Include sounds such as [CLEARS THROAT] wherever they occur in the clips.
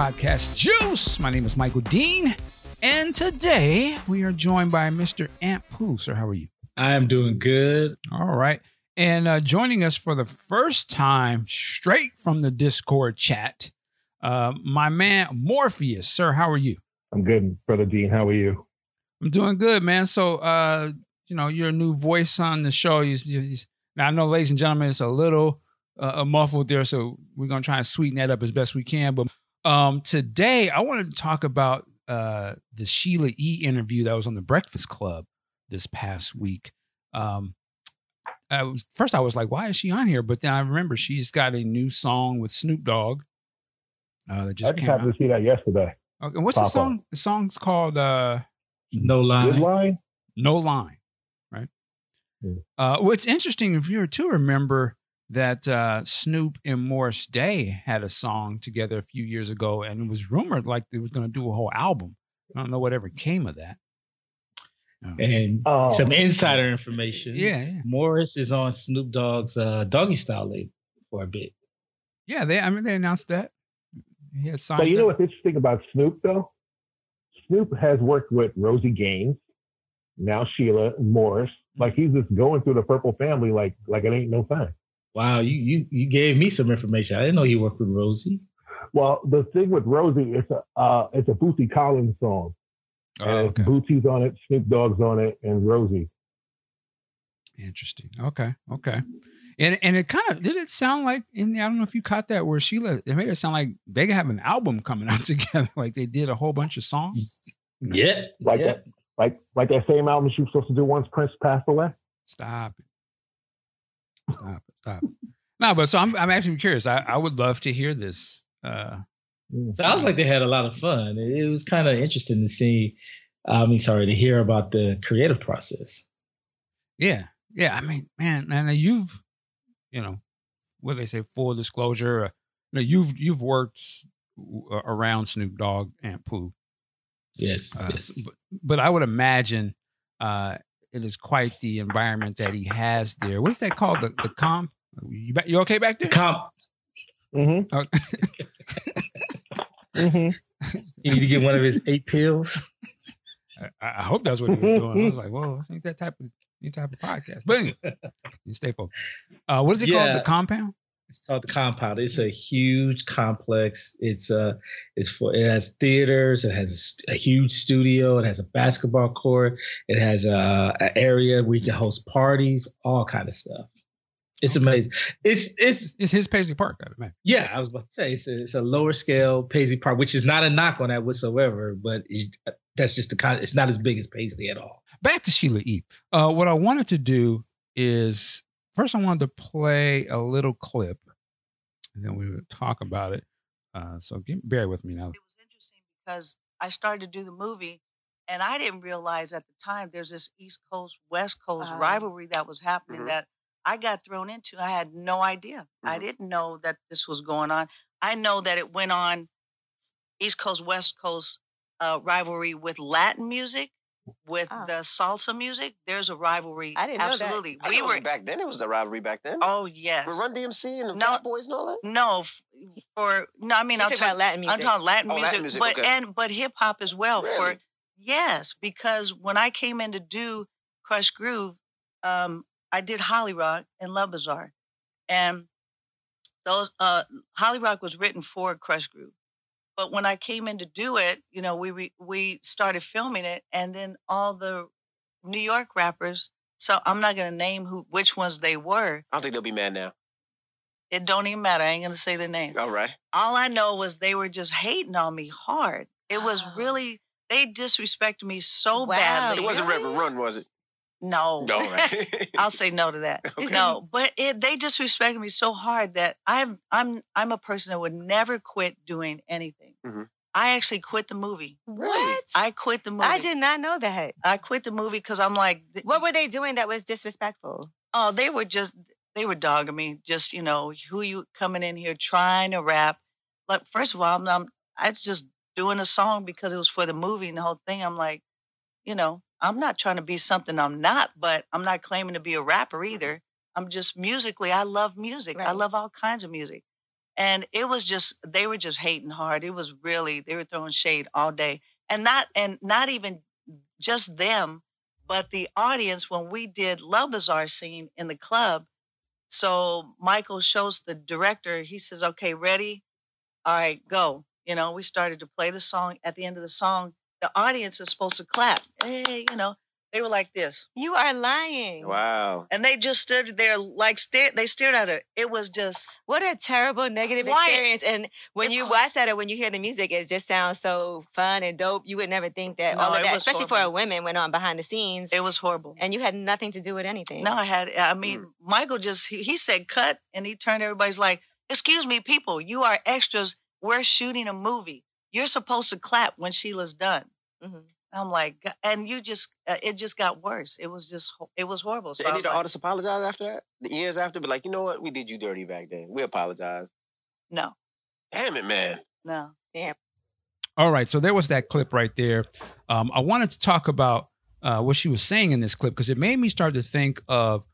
podcast Juice. My name is Michael Dean, and today we are joined by Mr. Ant Pooh. Sir, how are you? I am doing good. All right. And uh, joining us for the first time, straight from the Discord chat, uh, my man Morpheus. Sir, how are you? I'm good, brother Dean. How are you? I'm doing good, man. So, uh, you know, you're a new voice on the show. You, you, now, I know, ladies and gentlemen, it's a little uh, muffled there, so we're gonna try and sweeten that up as best we can. But um, today, I wanted to talk about uh, the Sheila E. interview that was on the Breakfast Club this past week. Um, I was, first, I was like, "Why is she on here?" But then I remember she's got a new song with Snoop Dogg. Uh, that just I just happened out. to see that yesterday. Okay, what's Pop the song? Up. The song's called uh, "No Line." Good line. No line. Right. Yeah. Uh, what's interesting, if you were to remember, that uh, Snoop and Morris Day had a song together a few years ago, and it was rumored like they was going to do a whole album. I don't know whatever came of that. And oh. some insider information. Yeah, yeah, Morris is on Snoop Dogg's uh, Doggy Style label for a bit. Yeah, they. I mean, they announced that he had signed. But you know what's interesting about Snoop though? Snoop has worked with Rosie Gaines, now Sheila Morris. Mm-hmm. Like he's just going through the Purple family like like it ain't no thing. Wow, you you you gave me some information. I didn't know you worked with Rosie. Well, the thing with Rosie, it's a uh, it's a Bootsy Collins song. Oh, okay. Bootsy's on it, Snoop Dogg's on it, and Rosie. Interesting. Okay. Okay. And and it kind of did it sound like in the I don't know if you caught that where Sheila it made it sound like they have an album coming out [LAUGHS] together like they did a whole bunch of songs. Yeah, like yeah. that, like like that same album she was supposed to do once Prince passed away. Stop it. Stop it. Stop. No, but so I'm I'm actually curious. I, I would love to hear this. Uh, Sounds like they had a lot of fun. It, was kind of interesting to see. I mean, sorry to hear about the creative process. Yeah, yeah. I mean, man, man, you've, you know, what they say, full disclosure. Uh, you know, you've you've worked around Snoop Dogg and Pooh. Yes, uh, yes. But, but I would imagine uh, it is quite the environment that he has there. What's that called? The the comp. You back, you okay back there? Comp. Mm-hmm. [LAUGHS] mm-hmm. You need to get one of his eight pills. I, I, hope that's what he was doing. I was like, "Whoa, this ain't that type of any type of podcast." But anyway, you stay focused. Uh, what is it yeah. called? The compound. It's called the compound. It's a huge complex. It's uh it's for it has theaters. It has a, a huge studio. It has a basketball court. It has a, a area where you can host parties, all kind of stuff. It's okay. amazing. It's it's it's his Paisley Park, man. Yeah, I was about to say it's a, it's a lower scale Paisley Park, which is not a knock on that whatsoever, but that's just the kind. It's not as big as Paisley at all. Back to Sheila E. Uh, what I wanted to do is first, I wanted to play a little clip, and then we would talk about it. Uh, so get, bear with me now. It was interesting because I started to do the movie, and I didn't realize at the time there's this East Coast West Coast uh-huh. rivalry that was happening mm-hmm. that I got thrown into. I had no idea. Mm-hmm. I didn't know that this was going on. I know that it went on East Coast West Coast uh, rivalry with Latin music with oh. the salsa music, there's a rivalry. I didn't Absolutely. know that. we were back then. It was the rivalry back then. Oh yes. For Run DMC and the no, Fat Boys and all that. No, for no. I mean, She's I'm talking about Latin music. I'm talking Latin, oh, music, Latin music, but okay. and but hip hop as well. Really? For yes, because when I came in to do Krush Groove, um, I did Holly Rock and Love Bizarre, and those uh, Holly Rock was written for Krush Groove. But when I came in to do it, you know, we re- we started filming it, and then all the New York rappers. So I'm not gonna name who which ones they were. I don't think they'll be mad now. It don't even matter. I ain't gonna say the name. All right. All I know was they were just hating on me hard. It was really they disrespected me so It badly. It wasn't Really? Reverend Run, was it? No. No, right. [LAUGHS] I'll say no to that. [LAUGHS] Okay. No, but it, they disrespected me so hard that I'm I'm I'm a person that would never quit doing anything. Mhm. I actually quit the movie. Really? I quit the movie. I did not know that. I quit the movie because I'm like, What were they doing that was disrespectful? oh, they were just they were dogging me. Just you know, who you coming in here trying to rap? Like, first of all, I'm, I'm I was just doing a song because it was for the movie and the whole thing. I'm like, you know, I'm not trying to be something I'm not, but I'm not claiming to be a rapper either. I'm just musically, I love music. I love all kinds of music. and it was just they were just hating hard. It was really they were throwing shade all day, and not and not even just them, but the audience when we did Love Bizarre scene in the club. So Michael shows the director. He says, "Okay, ready? All right, go." You know, we started to play the song. At the end of the song, the audience is supposed to clap. Hey, you know, they were like this. You are lying. Wow. And they just stood there like stared they stared at it. It was just What a terrible negative Quiet. experience. And when It you watch that or when you hear the music, it just sounds so fun and dope. You would never think that No, all of that, was especially for a horrible. women, went on behind the scenes. it was horrible. and you had nothing to do with anything. No, I had I mm. mean, Michael just he, he said cut and he turned everybody's like, excuse me, people, you are extras. We're shooting a movie. You're supposed to clap when Sheila's done. Mhm. I'm like, and you just, uh, it just got worse. It was just, it was horrible. So Did I any of the like, artists apologize after that? The years after, but like, you know what? We did you dirty back then. We apologize. no, Damn it, man. no. Damn. All right, so there was that clip right there. Um, I wanted to talk about uh, what she was saying in this clip because it made me start to think of,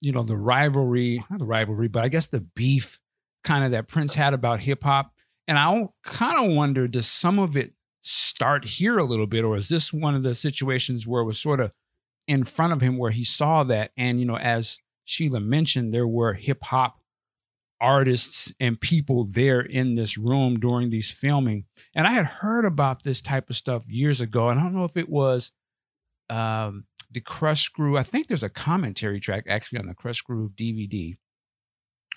you know, the rivalry, not the rivalry, but I guess the beef kind of that Prince had about hip hop. And I kind of wonder, does some of it start here a little bit, or is this one of the situations where it was sort of in front of him where he saw that? And, you know, as Sheila mentioned, there were hip hop artists and people there in this room during these filming. And I had heard about this type of stuff years ago. And I don't know if it was um, the Krush Groove. I think there's a commentary track actually on the Krush Groove DVD.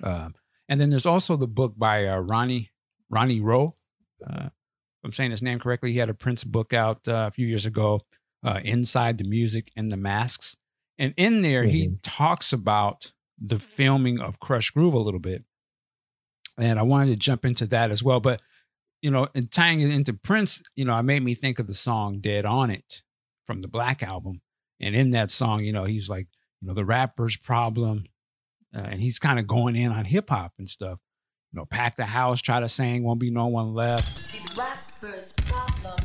Um, and then there's also the book by uh, Ronnie Ronnie Ro. Uh, if I'm saying his name correctly. He had a Prince book out uh, a few years ago, uh, Inside the Music and the Masks. And in there, he talks about the filming of Krush Groove a little bit. And I wanted to jump into that as well. But, you know, and tying it into Prince, you know, it made me think of the song Dead on It from the Black Album. And in that song, you know, he's like, you know, the rapper's problem. Uh, and he's kind of going in on hip hop and stuff. You know, pack the house, try to sing, won't be no one left. See, the rapper's problem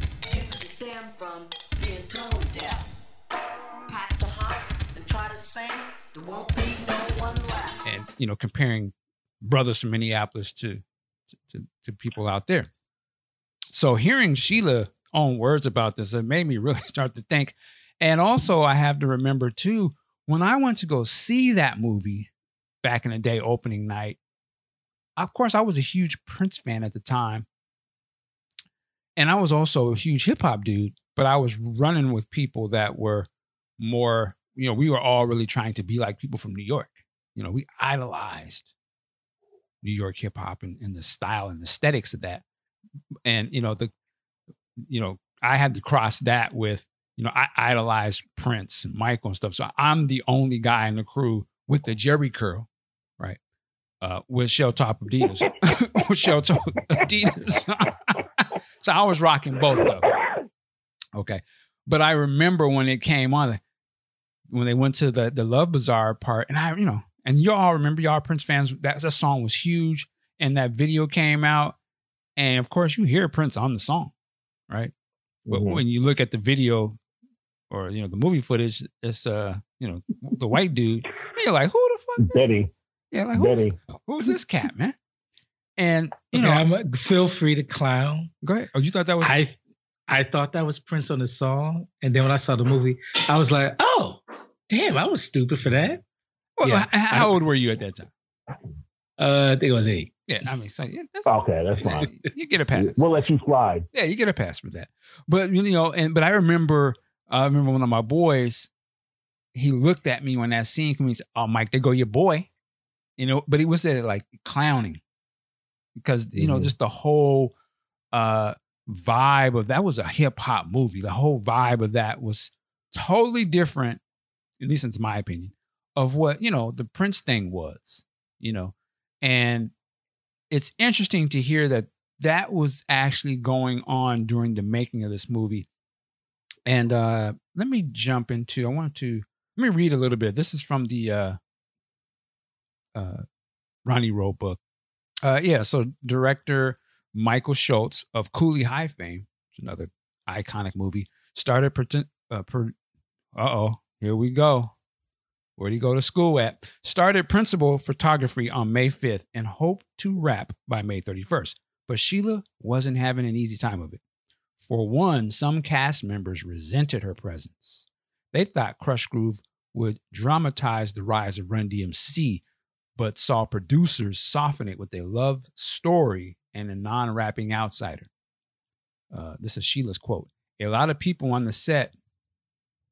stem from being tone deaf. Pack the house and try to sing, there won't be no one left. and you know comparing brothers from Minneapolis to, to to people out there. So hearing Sheila own words about this, it made me [LAUGHS] really start to think. And also, I have to remember too when I went to go see that movie back in the day, opening night. Of course, I was a huge Prince fan at the time, and I was also a huge hip hop dude. But I was running with people that were more, you know, we were all really trying to be like people from New York you know, we idolized New York hip hop and, and the style and aesthetics of that. And, you know, the, you know, I had to cross that with, you know, I idolized Prince and Michael and stuff. So I'm the only guy in the crew with the Jheri curl, right? Uh, with shell top Adidas, [LAUGHS] with shell top Adidas. [LAUGHS] so I was rocking both though. Okay. But I remember when it came on, when they went to the the Love Bizarre part, and I, you know, and you all remember, y'all Prince fans, that, that song was huge, and that video came out, and of course you hear Prince on the song, right? But Mhm. when you look at the video, or you know the movie footage, it's uh, you know, the white dude, and you're like, who the fuck? Betty, Yeah, like who's, who's this cat, man? And you Okay, know, I'm a, feel free to clown. go ahead. Oh, you thought that was I I thought that was Prince on the song, and then when I saw the movie, I was like, oh, damn, I was stupid for that. well, yeah, h- how old were you at that time? Uh, I think it was eight. Yeah, I mean, so, yeah, that's, Okay, that's fine. [LAUGHS] you get a pass. We'll let you slide. Yeah, you get a pass for that. But you know, and but I remember, I remember one of my boys. He looked at me when that scene came. He said, "Oh, Mike, there go your boy," you know. But he was at like clowning because you know Mhm. just the whole uh vibe of that was a hip hop movie. The whole vibe of that was totally different, at least it's my opinion, of what you know the Prince thing was. You know, and it's interesting to hear that that was actually going on during the making of this movie. And uh, let me jump into. I want to let me read a little bit. This is from the uh, uh, Ronnie Ro book. Uh, yeah, so director Michael Schultz of Cooley High fame, another iconic movie, started. Pretend, uh, per, uh oh, here we go. Where'd he go to school at? Started principal photography on May 5th and hoped to wrap by May 31st. But Sheila wasn't having an easy time of it. For one, some cast members resented her presence. They thought Krush Groove would dramatize the rise of Run DMC, but saw producers soften it with a love story and a non rapping outsider. Uh, this is Sheila's quote. A lot of people on the set,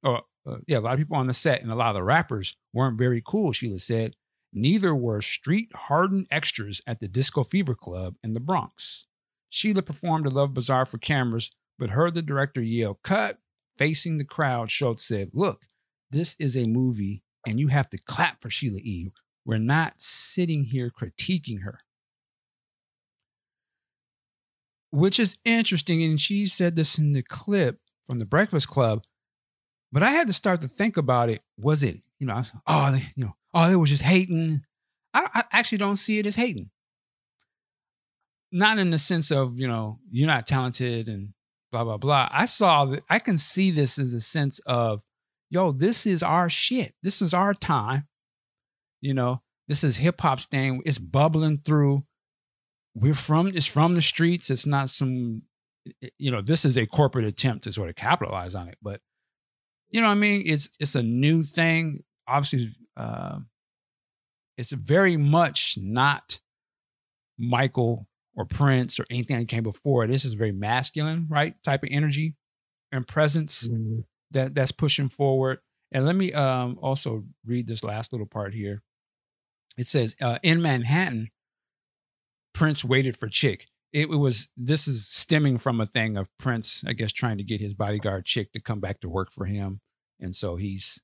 or uh, yeah, a lot of people on the set and a lot of the rappers weren't very cool, Sheila said. Neither were street hardened extras at the Disco Fever Club in the Bronx. Sheila performed a Love Bizarre for cameras, but heard the director yell, Cut! Facing the crowd, Schultz said, Look, this is a movie and you have to clap for Sheila E. We're not sitting here critiquing her. Which is interesting. And she said this in the clip from the Breakfast Club. But I had to start to think about it. Was it, you know, oh, they, you know, oh, they was just hating. I, I actually don't see it as hating. Not in the sense of, you know, you're not talented and blah, blah, blah. I saw that I can see this as a sense of, yo, this is our shit. This is our time. You know, this is hip hop staying, it's bubbling through. We're from, it's from the streets. It's not some, you know, this is a corporate attempt to sort of capitalize on it. But, you know what I mean? It's, it's a new thing. Obviously, uh, it's very much not Michael or Prince or anything that came before. This is very masculine, right? Type of energy and presence Mhm. that that's pushing forward. And let me um, also read this last little part here. It says, uh, in Manhattan, Prince waited for Chick. It, was this is stemming from a thing of Prince, I guess, trying to get his bodyguard Chick to come back to work for him, and so he's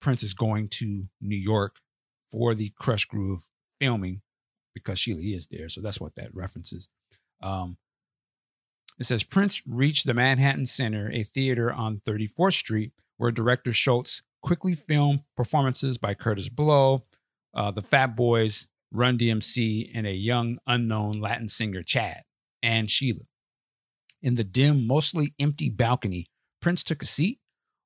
Prince is going to New York for the Krush Groove filming because Sheila is there. So that's what that references. Um, it says Prince reached the Manhattan Center, a theater on 34th Street, where director Schultz quickly filmed performances by Kurtis Blow, uh, the Fat Boys, Run DMC, and a young unknown Latin singer Chad and Sheila. In the dim, mostly empty balcony, Prince took a seat.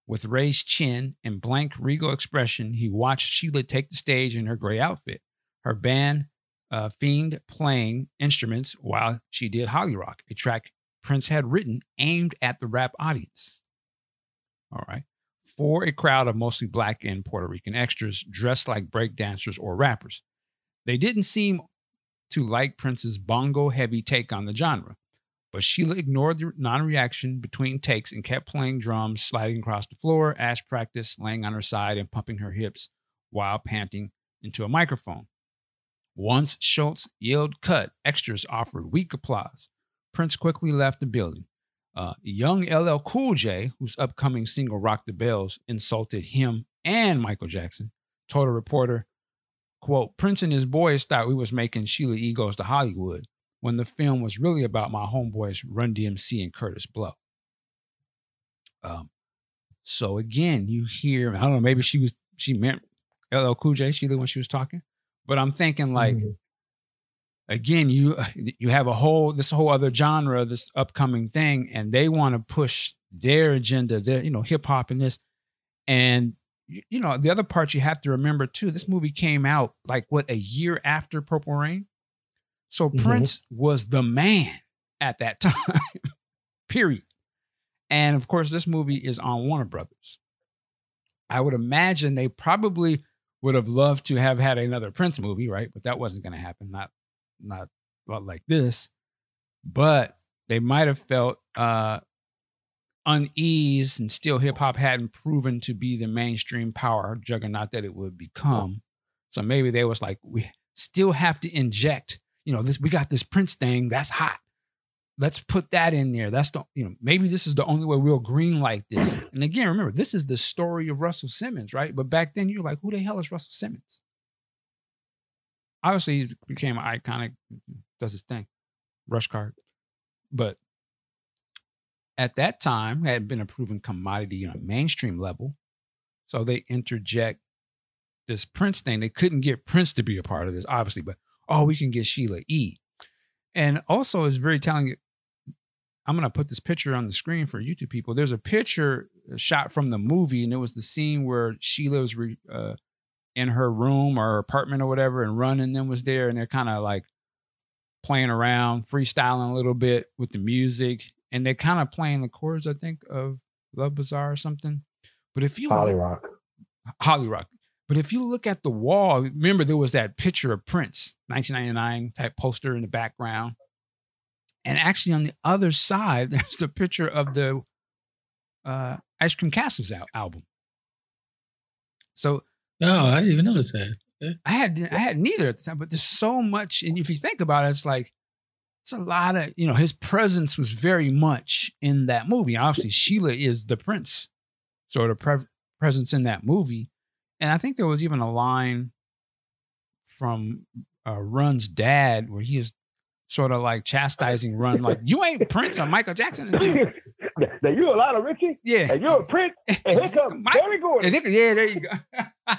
With raised chin and blank, regal expression, he watched Sheila take the stage in her gray outfit, her band uh, Fiend playing instruments while she did Holly Rock, a track Prince had written aimed at the rap audience. All right. For a crowd of mostly black and Puerto Rican extras dressed like breakdancers or rappers. They didn't seem to like Prince's bongo heavy take on the genre, but Sheila ignored the non reaction between takes and kept playing drums, sliding across the floor, as practice, laying on her side and pumping her hips while panting into a microphone. Once Schultz yelled cut, extras offered weak applause. Prince quickly left the building. Uh, young LL Cool J, whose upcoming single Rock the Bells insulted him and Michael Jackson, told a reporter, quote, Prince and his boys thought we was making Sheila E. To Hollywood when the film was really about my homeboys Run DMC and Kurtis Blow. Um, so again, you hear, I don't know, maybe she was, she meant LL Cool J, Sheila, when she was talking, but I'm thinking like, Mhm. Again you [SIGHS] you have a whole this whole other genre this upcoming thing and they want to push their agenda their you know hip hop and this. And you know the other part you have to remember too this movie came out like what a year after purple rain? So Mhm. prince was the man at that [LAUGHS] time period. And of course this movie is on warner brothers. I would imagine they probably would have loved to have had another prince movie right? But that wasn't going to happen not not like this, but they might have felt uh, unease and still hip hop hadn't proven to be the mainstream power juggernaut that it would become. So maybe they was like, we still have to inject, you know, this we got this Prince thing that's hot. Let's put that in there. That's the, you know, maybe this is the only way we'll green light this. And again, remember, this is the story of Russell Simmons, right? But back then you're like, who the hell is Russell Simmons? Obviously he became iconic, does his thing, rush card. But at that time, had been a proven commodity on a mainstream level. So they interject this Prince thing. They couldn't get Prince to be a part of this, obviously, but oh, we can get Sheila E. And also, it's very telling. I'm going to put this picture on the screen for YouTube people. There's a picture shot from the movie, and it was the scene where Sheila was re, uh, in her room or apartment or whatever, and Run and them was there, and they're kind of like playing around, freestyling a little bit with the music, and they're kind of playing the chords, I think, of Love Bizarre or something. But if you Holly Rock. Holly Rock. But if you look at the wall, remember there was that picture of Prince, 1999 type poster in the background. And actually on the other side, [LAUGHS] there's the picture of the uh, Ice Cream Castles al- album. So No, I didn't even notice that. I had I had neither at the time, but there's so much, and if you think about it, it's like it's a lot of you know his presence was very much in that movie. Obviously, Sheila is the prince, sort of pre- presence in that movie, and I think there was even a line from uh, Run's dad where he is sort of like chastising Run, like you ain't Prince or Michael Jackson. [LAUGHS] And, you know, now you a lot of Richie, yeah, and you're a prince, and here comes [LAUGHS] Mike- Barry Gordon. yeah, they- yeah, there you go. [LAUGHS]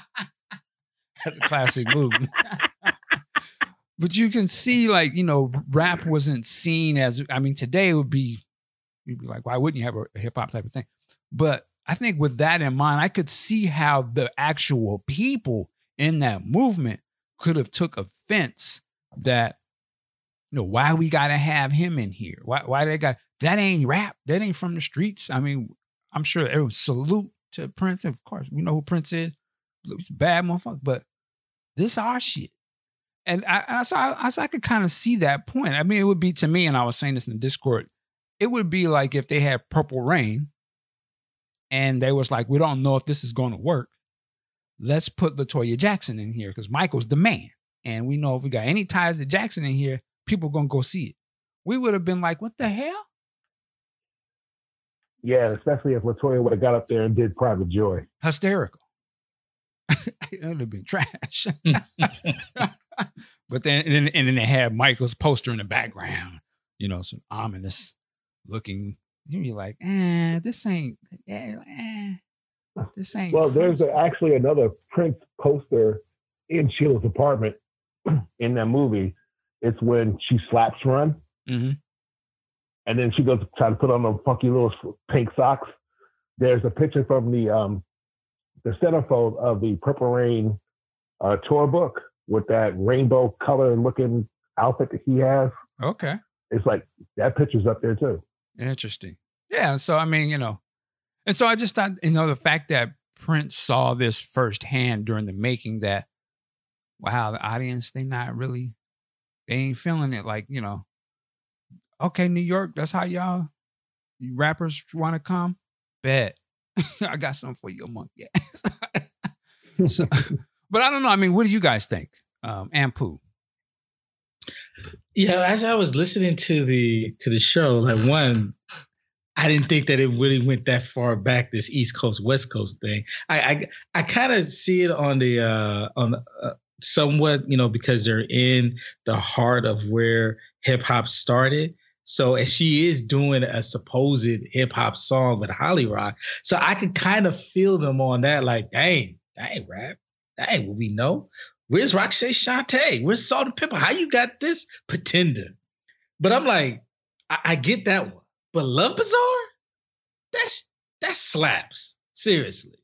That's a classic move. [LAUGHS] but you can see, like, you know, rap wasn't seen as, I mean, today it would be, you'd be like, why wouldn't you have a hip hop type of thing? But I think with that in mind, I could see how the actual people in that movement could have took offense that, you know, why we got to have him in here? Why, why they got, that ain't rap. That ain't from the streets. I mean, I'm sure was salute to Prince. Of course, we know who Prince is. He's bad motherfucker, but this our shit. And I, I, so I, I could kind of see that point. I mean, it would be to me, and I was saying this in the Discord, it would be like if they had Purple Rain and they was like, we don't know if this is going to work. Let's put Latoya Jackson in here because Michael's the man. And we know if we got any ties to Jackson in here, people going to go see it. We would have been like, what the hell? Yeah, especially if Latoya would have got up there and did Private Joy. hysterical. [LAUGHS] it would have been trash. [LAUGHS] but then and, then, and then they had Michael's poster in the background, you know, some ominous looking. You're like, eh, this ain't, eh, eh, this ain't. Well, there's a, actually another Prince poster in Sheila's apartment [CLEARS THROAT] in that movie. It's when she slaps Run, Mhm. And then she goes to try to put on them funky little pink socks. There's a picture from the um, the centerfold of the Purple Rain uh, tour book with that rainbow color looking outfit that he has. Okay. It's like that picture's up there too. Interesting. Yeah. So I mean, you know, and so I just thought, you know, the fact that Prince saw this firsthand during the making that, wow, the audience, they not really, they ain't feeling it. Like, you know, okay, New York, that's how y'all you rappers want to come. Bet. [LAUGHS] I got something for you, monkey ass. [LAUGHS] so, but I don't know. I mean, what do you guys think? Um, Pooh. Yeah, as I was listening to the to the show, like one, I didn't think that it really went that far back. This East Coast West Coast thing. I I, I kind of see it on the uh, on uh, somewhat, you know, because they're in the heart of where hip hop started. So and she is doing a supposed hip hop song with Holly Rock. So I could kind of feel them on that, like, dang, dang, rap. That ain't what we know. Where's Roxanne Shante? Where's Salt and Pepa? How you got this pretender? But I'm like, I, I get that one. But Love Bizarre? That's that slaps. Seriously.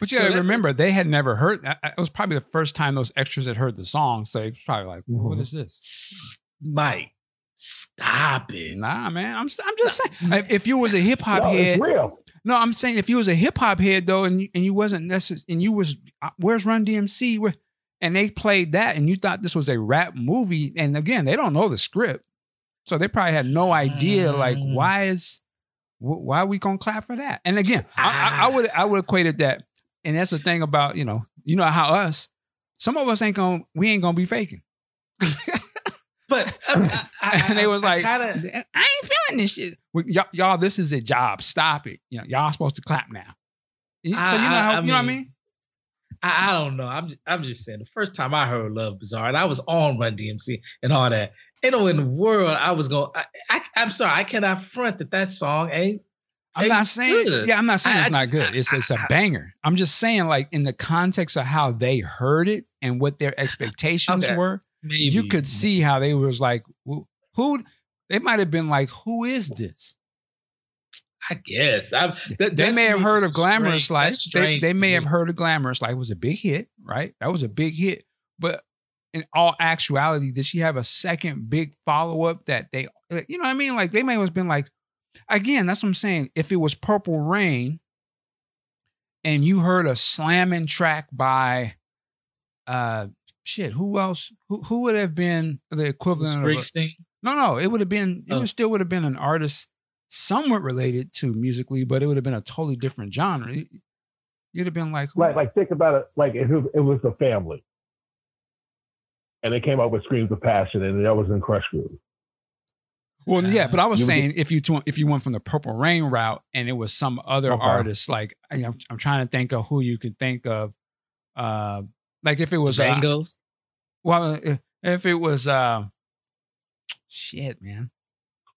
But you gotta that- remember, they had never heard. It was probably the first time those extras had heard the song. So it's probably like, "What Mhm. is this?" Mike, stop it. Nah, man. I'm I'm just saying. If- If you was a hip hop No, head, real. no, I'm saying if you was a hip hop head though, and you, and you wasn't necessarily, and you was, uh, where's Run DMC? Where, and they played that, and you thought this was a rap movie, and again, they don't know the script, so they probably had no idea. Like, Mm. why is, why are we gonna clap for that? And again, I, I, I would I would equate it that, and that's the thing about you know, you know how us, some of us ain't gonna, we ain't gonna be faking. [LAUGHS] But uh, [LAUGHS] I, I, and they was like, kind I ain't feeling this shit. Y'all, y'all, this is a job. Stop it. You know, y'all supposed to clap now. So you know I- I- how I you know what I mean, mean? I, I don't know. I'm just, I'm just saying. The first time I heard Love Bizarre, and I was on Run DMC and all that. You know, in the world, I was going. I, I, I'm sorry, I cannot front that that song ain't. I'm ain't not saying. good. Yeah, I'm not saying I- it's I not good. It's it's a I- I- banger. I'm just saying, like in the context of how they heard it and what their expectations Okay. were, Maybe you could see how they was like, who? they might have been like, who is this? I guess that, They may have heard of Glamorous strange. Life. They, they may me. have heard of Glamorous Life. It was a big hit, right? That was a big hit. But in all actuality, did she have a second big follow up that they, you know what I mean? Like they may have been like, again, that's what I'm saying. If it was Purple Rain and you heard a slamming track by, uh, shit, who else? Who, who would have been the equivalent of a, Springsteen. no, no, it would have been, it Oh. would still would have been an artist somewhat related to musically, but it would have been a totally different genre. You- You'd have been like, who- Like, like think about it. Like if it, it was the family, and they came up with "Screams of Passion," and that was in Krush Groove. well, yeah, but I was You would saying if you t- if you went from the Purple Rain route and it was some other Okay. artist, like I- I'm, I'm trying to think of who you could think of, uh, like if it was uh, well, if- if it was, uh, shit, man.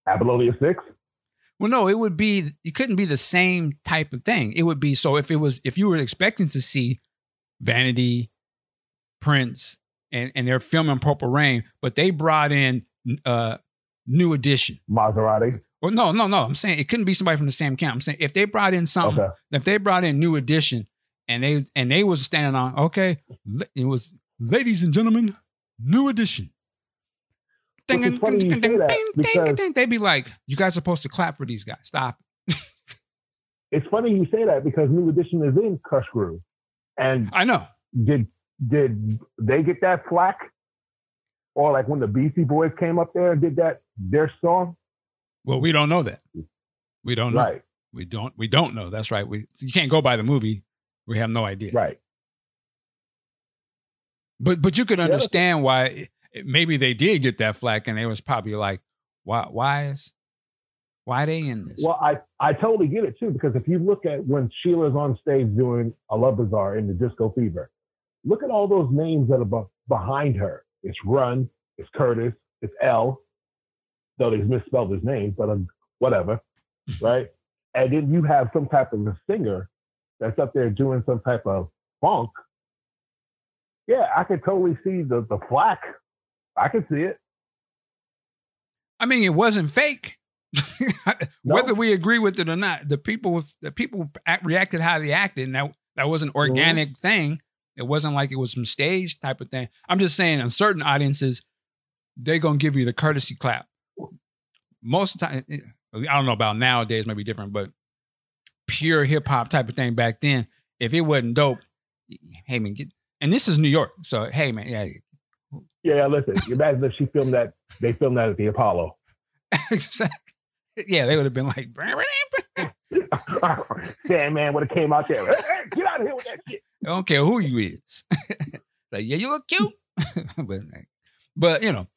Apollonia Six. Well, no, it would be it couldn't be the same type of thing. It would be so if it was if you were expecting to see Vanity, Prince, and and they're filming Purple Rain, but they brought in uh New Edition. Mazarati. Well, no, no, no. I'm saying it couldn't be somebody from the same camp. I'm saying if they brought in something, Okay. if they brought in New Edition, and they and they was standing on, okay, it was ladies and gentlemen, New Edition. Is funny you say that because- They'd be like, "You guys are supposed to clap for these guys. Stop." [LAUGHS] It's funny you say that because New Edition is in Krush Groove, and I know. did did they get that flack? Or like when the Beastie Boys came up there and did that their song, Well, we don't know that. We don't know. right? We don't. We don't know. That's right. We you can't go by the movie. We have no idea. Right. But but you other- understand why maybe they did get that flack, and they was probably like, "Why? Why is? Why they in this?" Well, I, I totally get it too, because if you look at when Sheila's on stage doing a Love Bizarre in the Disco Fever, look at all those names that are be- behind her. It's Run, it's Kurtis, it's L, though they misspelled his name, but um, whatever, [LAUGHS] right? And then you have some type of a singer that's up there doing some type of funk. Yeah, I could totally see the, the flack. I could see it. I mean, it wasn't fake. [LAUGHS] Whether we agree with it or not, the people the people act, reacted how they acted, and that that was an mm-hmm. organic thing. It wasn't like it was some stage type of thing. I'm just saying, in certain audiences, they're gonna give you the courtesy clap. Most of the time, eh, eh, I don't know about nowadays, maybe different, but pure hip hop type of thing back then. If it wasn't dope, hey man, get, and this is New York, so hey man, yeah, Yeah, yeah, listen, imagine if she filmed that, they filmed that at the Apollo. [LAUGHS] exactly. Yeah, they would have been like, [LAUGHS] Damn man would have came out there. Hey, hey, get out of here with that shit. I don't care who you is. [LAUGHS] like, yeah, you look cute. but, but you know,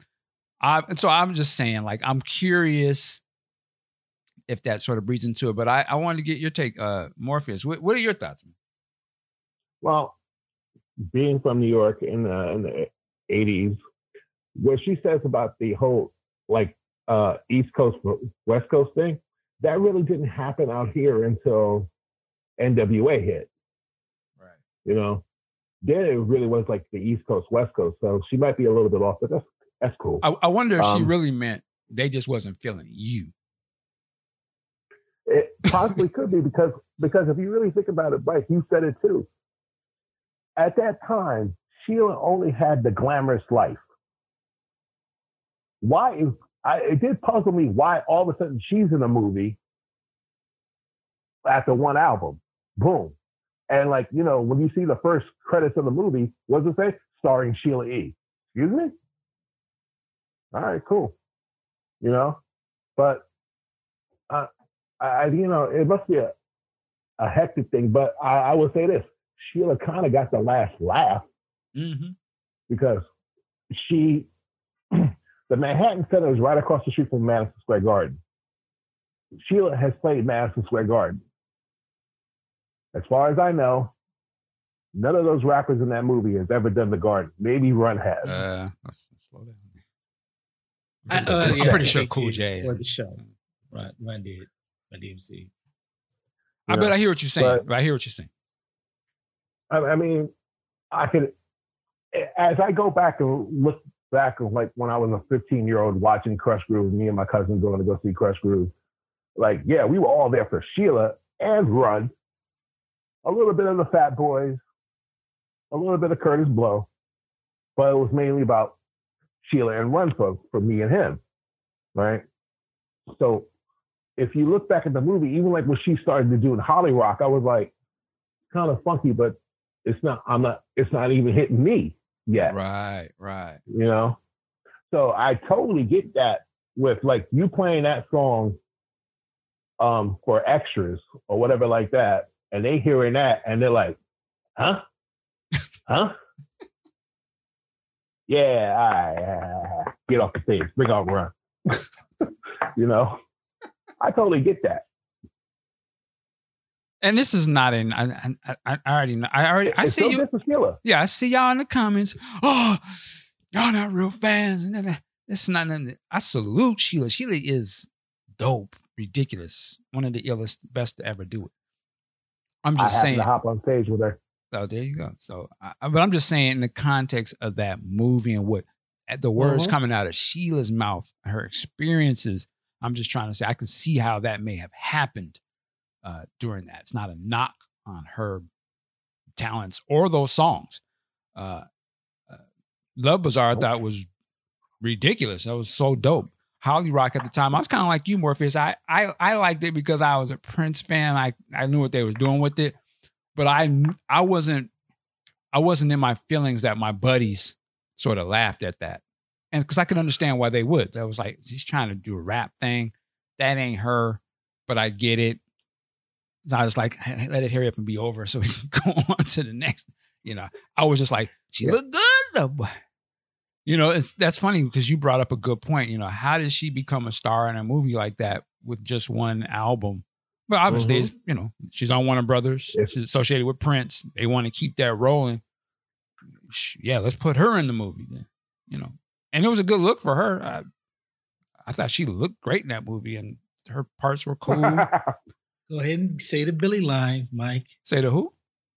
I so I'm just saying, like, I'm curious if that sort of breeds into it. But I, I wanted to get your take, uh, Morpheus. What, what are your thoughts? Well, being from New York in the, in the 80s, what she says about the whole like uh, East Coast West Coast thing, that really didn't happen out here until NWA hit. Right. You know, then it really was like the East Coast West Coast. So she might be a little bit off, but that's that's cool. I, I wonder if she Um, really meant they just wasn't feeling you. It possibly could be because because if you really think about it, Mike, you said it too. At that time, Sheila only had the glamorous life. Why I, it did puzzle me why all of a sudden she's in a movie after one album, boom, and like you know when you see the first credits of the movie, what does it say? Starring Sheila E. Excuse me. All right, cool. You know, but uh, I, I- you know, it must be a, a hectic thing, but I, I will say this: Sheila kind of got the last laugh Mm-hmm. because she, [CLEARS THROAT] the Manhattan Center is right across the street from Madison Square Garden. Sheila has played Madison Square Garden. As far as I know, none of those rappers in that movie has ever done the Garden. Maybe Run has. Uh, let's slow down. I, I'm, uh, I'm yeah, pretty sure Cool J. for the show. Right, Run did. Run DMC. I you bet I hear what you're saying. but- But I hear what you're saying. I, I mean, I could, as I go back and look back of like when I was a 15 year old watching Krush Groove, me and my cousin going to go see Krush Groove. Like, yeah, we were all there for Sheila and Run, a little bit of the Fat Boys, a little bit of Kurtis Blow, but it was mainly about Sheila and Run for, for me and him, right? So if you look back at the movie, even like when she started to do in Holly Rock, I was like, kind of funky, but it's not, I'm not, it's not even hitting me yet, Right, right. you know? So I totally get that with like you playing that song um for extras or whatever like that, and they hearing that and they're like, huh? [LAUGHS] huh? yeah, all right, right, get off the stage, bring on run. [LAUGHS] you know, I totally get that. And this is not in. I, I, I I already know. I already. I see you. Yeah, I see y'all in the comments. Oh, y'all not real fans. And then this is not nothing. I salute Sheila. Sheila is dope, ridiculous, one of the illest, best to ever do it. I'm just happened saying. to hop on stage with her. Oh, there you go. So, I, but I'm just saying, in the context of that movie and what at the words Mhm. coming out of Sheila's mouth, her experiences, I'm just trying to say, I can see how that may have happened uh, during that. It's not a knock on her talents or those songs. Uh, uh, Love Bizarre, I thought was ridiculous. That was so dope. Holly Rock at the time, I was kind of like you, Morpheus. I, I I liked it because I was a Prince fan. I I knew what they was doing with it, but I I wasn't I wasn't in my feelings that my buddies sort of laughed at that, and because I could understand why they would. I was like, she's trying to do a rap thing, that ain't her, but I get it. So I was like, "Hey, let it hurry up and be over so we can [LAUGHS] go on to the next. You know, I was just like, she Yeah. looked good though. boy. You know, it's that's funny because you brought up a good point. You know, how did she become a star in a movie like that with just one album? But obviously, Mhm. it's you know, she's on Warner Brothers. Yes. She's associated with Prince. They want to keep that rolling. Yeah, let's put her in the movie then. You know, and it was a good look for her. I, I thought she looked great in that movie, and her parts were cool. [LAUGHS] [LAUGHS] Go ahead and say the Billy line, Mike. Say the who?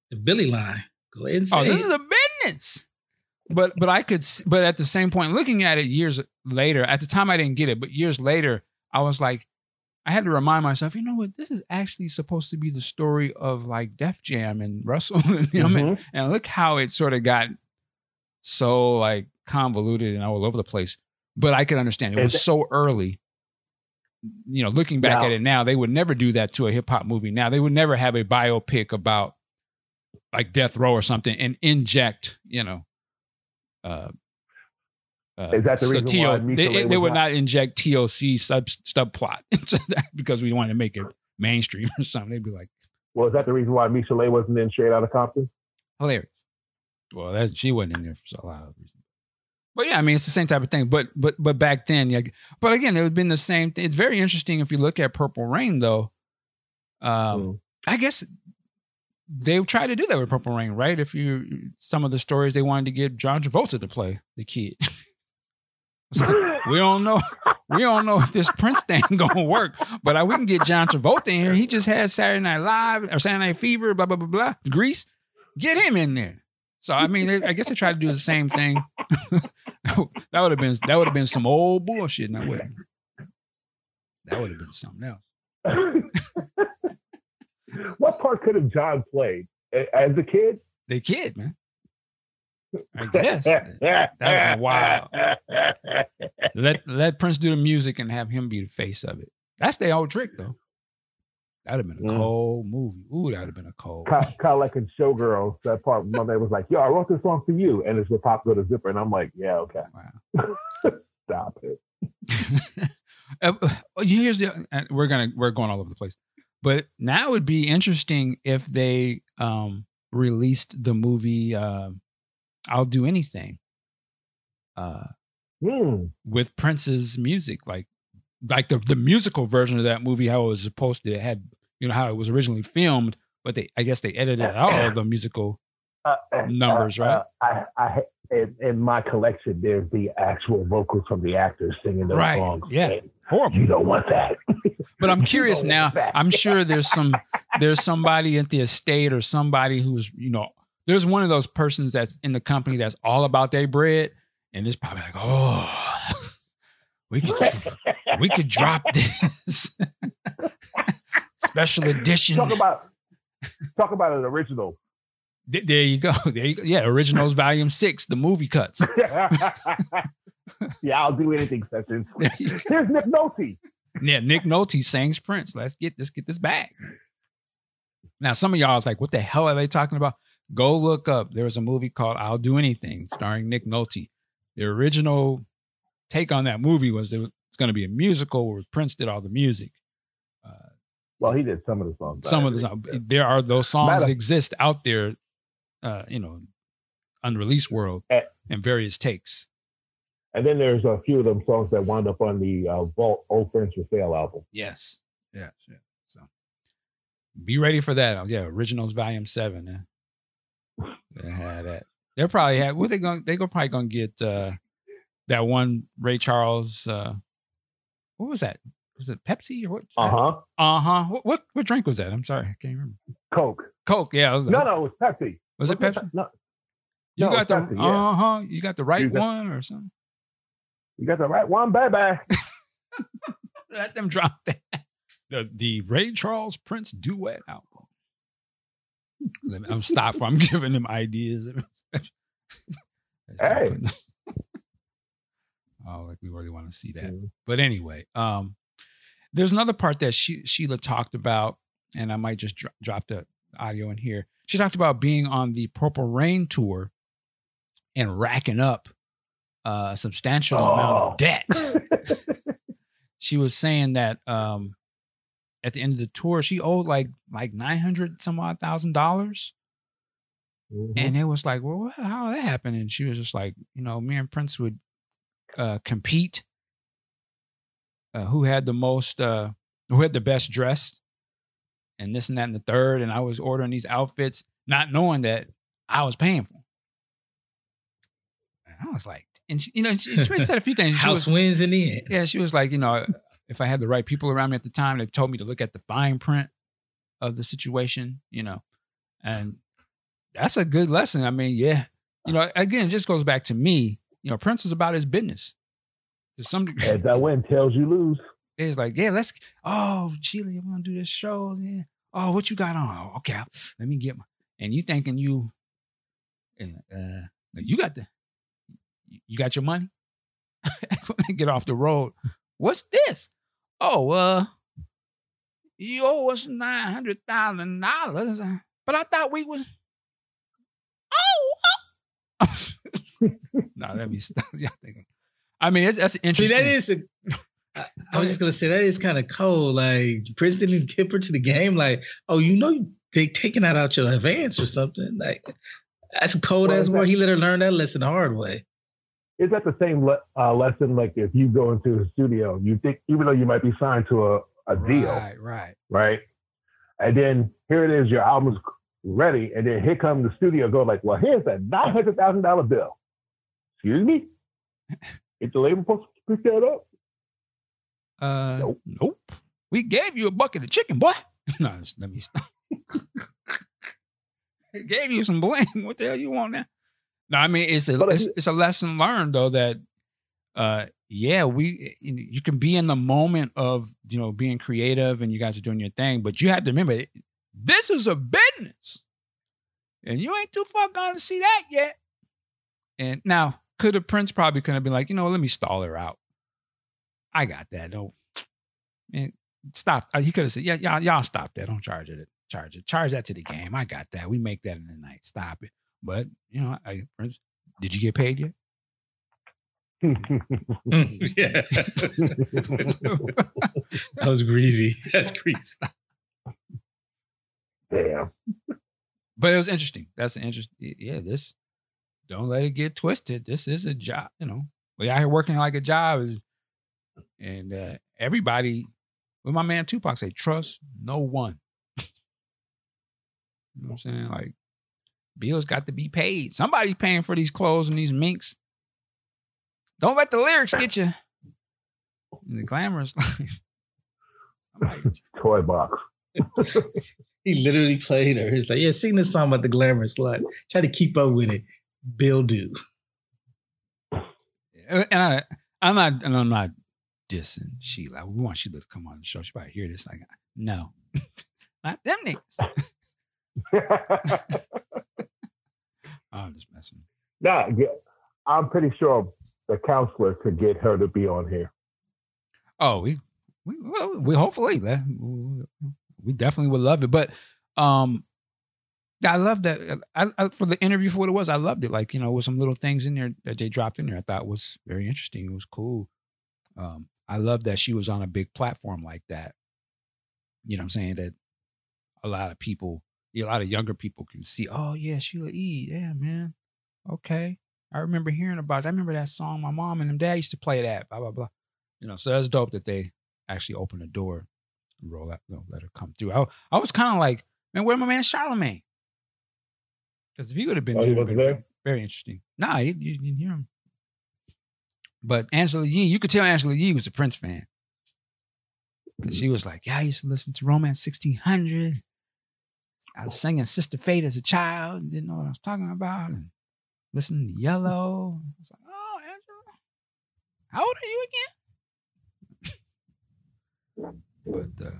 The Billy line. Go ahead and oh, say Oh, this it. is a business. But but I could but at the same point, looking at it years later, at the time I didn't get it, but years later, I was like, I had to remind myself, you know what, this is actually supposed to be the story of like Def Jam and Russell [LAUGHS] and him, and, mm-hmm. and look how it sort of got so like convoluted and all over the place. But I could understand it was so early. You know, looking back Now- at it now, they would never do that to a hip hop movie. Now they would never have a biopic about like Death Row or something and inject, you know, uh, uh, Is that the so reason TO why they, they would not inject TLC sub subplot [LAUGHS] into that because we wanted to make it mainstream or something. They'd be like Well, is that the reason why Michel'le wasn't in Straight Outta Compton? hilarious. Well, that she wasn't in there for a lot of reasons. But yeah, I mean, it's the same type of thing. But but but back then, yeah. But again, it would have been the same thing. It's very interesting if you look at Purple Rain, though. Um, Mm. I guess they tried to do that with Purple Rain, right? If you some of the stories they wanted to get John Travolta to play the kid. [LAUGHS] It's like, we don't know. We don't know if this Prince thing [LAUGHS] gonna work, but uh, we can get John Travolta in here. He just had Saturday Night Live or Saturday Night Fever, blah blah blah blah. Grease, get him in there. So I mean, they, I guess they tried to do the same thing. [LAUGHS] [LAUGHS] that would have been that would have been some old bullshit. Now would that would have been something else. [LAUGHS] what part could have John played as a kid? The kid, man. I guess. that would been wild. [LAUGHS] let let Prince do the music and have him be the face of it. That's the old trick, though. That'd have been a Mm. cold movie. Ooh, that would have been a cold. Kind of like in Showgirls, that part. My man was like, "Yo, I wrote this song for you," and it's with Pop Go to Zipper, and I'm like, "Yeah, okay, Wow. [LAUGHS] stop it." [LAUGHS] Uh, Here's the. uh, We're gonna we're going all over the place, but now it would be interesting if they um released the movie. Uh, I'll do anything. Uh, Hmm. with Prince's music, like like the the musical version of that movie, how it was supposed to it had, you know, how it was originally filmed, but they I guess they edited out all the musical. Uh, uh, uh Numbers, uh, right? I, I, in, in my collection, there's the actual vocals from the actors singing those Right, songs. yeah. And Horrible. You don't want that. [LAUGHS] But I'm curious now. I'm sure there's some there's somebody at the estate or somebody who's you know there's one of those persons that's in the company that's all about their bread, and it's probably like, oh, [LAUGHS] we could we could drop [LAUGHS] this special [LAUGHS] edition. talk about talk about an original. There you go. There you go. Yeah, originals [LAUGHS] volume six, the movie cuts. [LAUGHS] yeah, I'll do anything, Sessions. Here's Nick Nolte. Yeah, Nick Nolte sings Prince. Let's get let's get this back. Now, some of y'all is like, what the hell are they talking about? Go look up. There was a movie called I'll Do Anything, starring Nick Nolte. The original take on that movie was it was going to be a musical where Prince did all the music. Well, he did some of the songs. Some of the songs, there are those songs Matter- exist out there, uh, you know, unreleased world Eh. and various takes. And then there's a few of them songs that wound up on the uh, Vault Old Friends for Sale album. Yes. Yes. yes. So be ready for that. Oh, yeah, originals volume seven. eh? They had that. They're probably had what they going they go probably gonna get uh that one Ray Charles uh what was that? Was it Pepsi or what? Uh huh. Uh-huh. What, what what drink was that? I'm sorry, I can't remember. Coke. Coke, yeah. Was No, no, it was Pepsi. Was it Pepsi? No, You no, got the Pepsi, yeah. uh-huh. You got the right You got- one or something. you got the right one, baby. [LAUGHS] Let them drop that. The, the Ray Charles Prince duet album. Let me- I'm stop. I'm [LAUGHS] giving them ideas. [LAUGHS] Hey. oh, like we really want to see that. Mhm. But anyway, um, there's another part that she, Sheila talked about, and I might just dro- drop the audio in here. She talked about being on the Purple Rain tour and racking up uh, a substantial amount Oh. of debt [LAUGHS] she was saying that um at the end of the tour she owed like like 900 some odd thousand dollars Mhm. and it was like well what, how did that happen and she was just like you know me and prince would uh compete uh, who had the most uh who had the best dressed and this and that and the third and i was ordering these outfits not knowing that i was paying for 'em. and i was like and she, you know she, she said a few things [LAUGHS] She was- House wins in the end. yeah, she was like, you know, if I had the right people around me at the time, they told me to look at the fine print of the situation, you know, and that's a good lesson. I mean, yeah, you know, again, it just goes back to me. You know, Prince is about his business. To some degree, Heads I win, tails you lose. [LAUGHS] it's like, yeah, let's. Oh, Chile, we're gonna do this show. Yeah. Oh, what you got on? Oh, okay, let me get my. And you thinking you, uh, you got the, you got your money. [LAUGHS] get off the road. What's this? Oh, uh, you owe us nine hundred thousand dollars, but I thought we was. Oh, [LAUGHS] no, let me stop. Y'all thinking. I mean, it's, that's See, interesting. that is a. I- I was just gonna say that is kind of cold. Like Prince didn't keep her to the game. Like, oh, you know, they taking that out your advance or something. Like, that's a cold Well, ass is word. that- He let her learn that lesson the hard way. Is that the same le- uh, lesson? Like if you go into the studio, you think even though you might be signed to a, a deal, Right, right. right? And then here it is, your album's ready, and then here comes the studio go like, well, here's that nine hundred thousand dollar bill. Excuse me, get the label supposed to pick that up? Uh, Nope. nope. We gave you a bucket of chicken, boy. [LAUGHS] no, let me stop. [LAUGHS] Gave you some bling. [LAUGHS] What the hell you want now? No, I mean it's a But I- it's, it's a lesson learned though that uh yeah we you can be in the moment of you know being creative and you guys are doing your thing, but you have to remember this is a business, and you ain't too far gone to see that yet. And now could a prince probably could have been like you know let me stall her out. I got that. Don't man, stop. Uh, He could have said, "Yeah, y'all, y'all stop that. Don't charge it. Charge it. Charge that to the game. I got that. We make that in the night. Stop it." But you know, I, Prince, did you get paid yet? yeah, [LAUGHS] that was greasy. [LAUGHS] That's greasy. Damn. But it was interesting. That's an interest. Yeah, this. Don't let it get twisted. This is a job. You know, we out here working like a job, and uh, everybody. With my man Tupac say, trust no one. [LAUGHS] you know what I'm saying? Like, bills got to be paid. Somebody's paying for these clothes and these minks. Don't let the lyrics get you in the glamorous [LAUGHS] life. Somebody- Toy box. [LAUGHS] He literally played her. He's like, yeah, sing this song about the glamorous life. Try to keep up with it. Bill do. and I, I'm not, and I'm not dissing Sheila. We want Sheila to come on the show. She probably hear this. Like, no, [LAUGHS] not them niggas. [LAUGHS] That's Nah, yeah, I'm pretty sure the counselor could get her to be on here. Oh, we we well, we hopefully that we definitely would love it. But um I love that I, I for the interview for what it was, I loved it. Like, you know, with some little things in there that they dropped in there I thought was very interesting. It was cool. Um, I love that she was on a big platform like that. You know what I'm saying? That a lot of people, a lot of younger people can see, oh yeah, Sheila E. Yeah, man. Okay. I remember hearing about it. I remember that song my mom and dad used to play that, blah, blah, blah. You know, so that's dope that they actually opened the door and roll that, you know, let her come through. I, I was kind of like, man, where my man Charlemagne? Because if he would have been Oh, there, it wasn't been there? very interesting. Nah, you, you didn't hear him. But Angela Yee, you could tell Angela Yee was a Prince fan. Because she was like, yeah, I used to listen to Romance 1600. I was singing Sister Fate as a child and didn't know what I was talking about. And listening to Yellow. I was like, oh, Angela, how old are you again? [LAUGHS] but uh,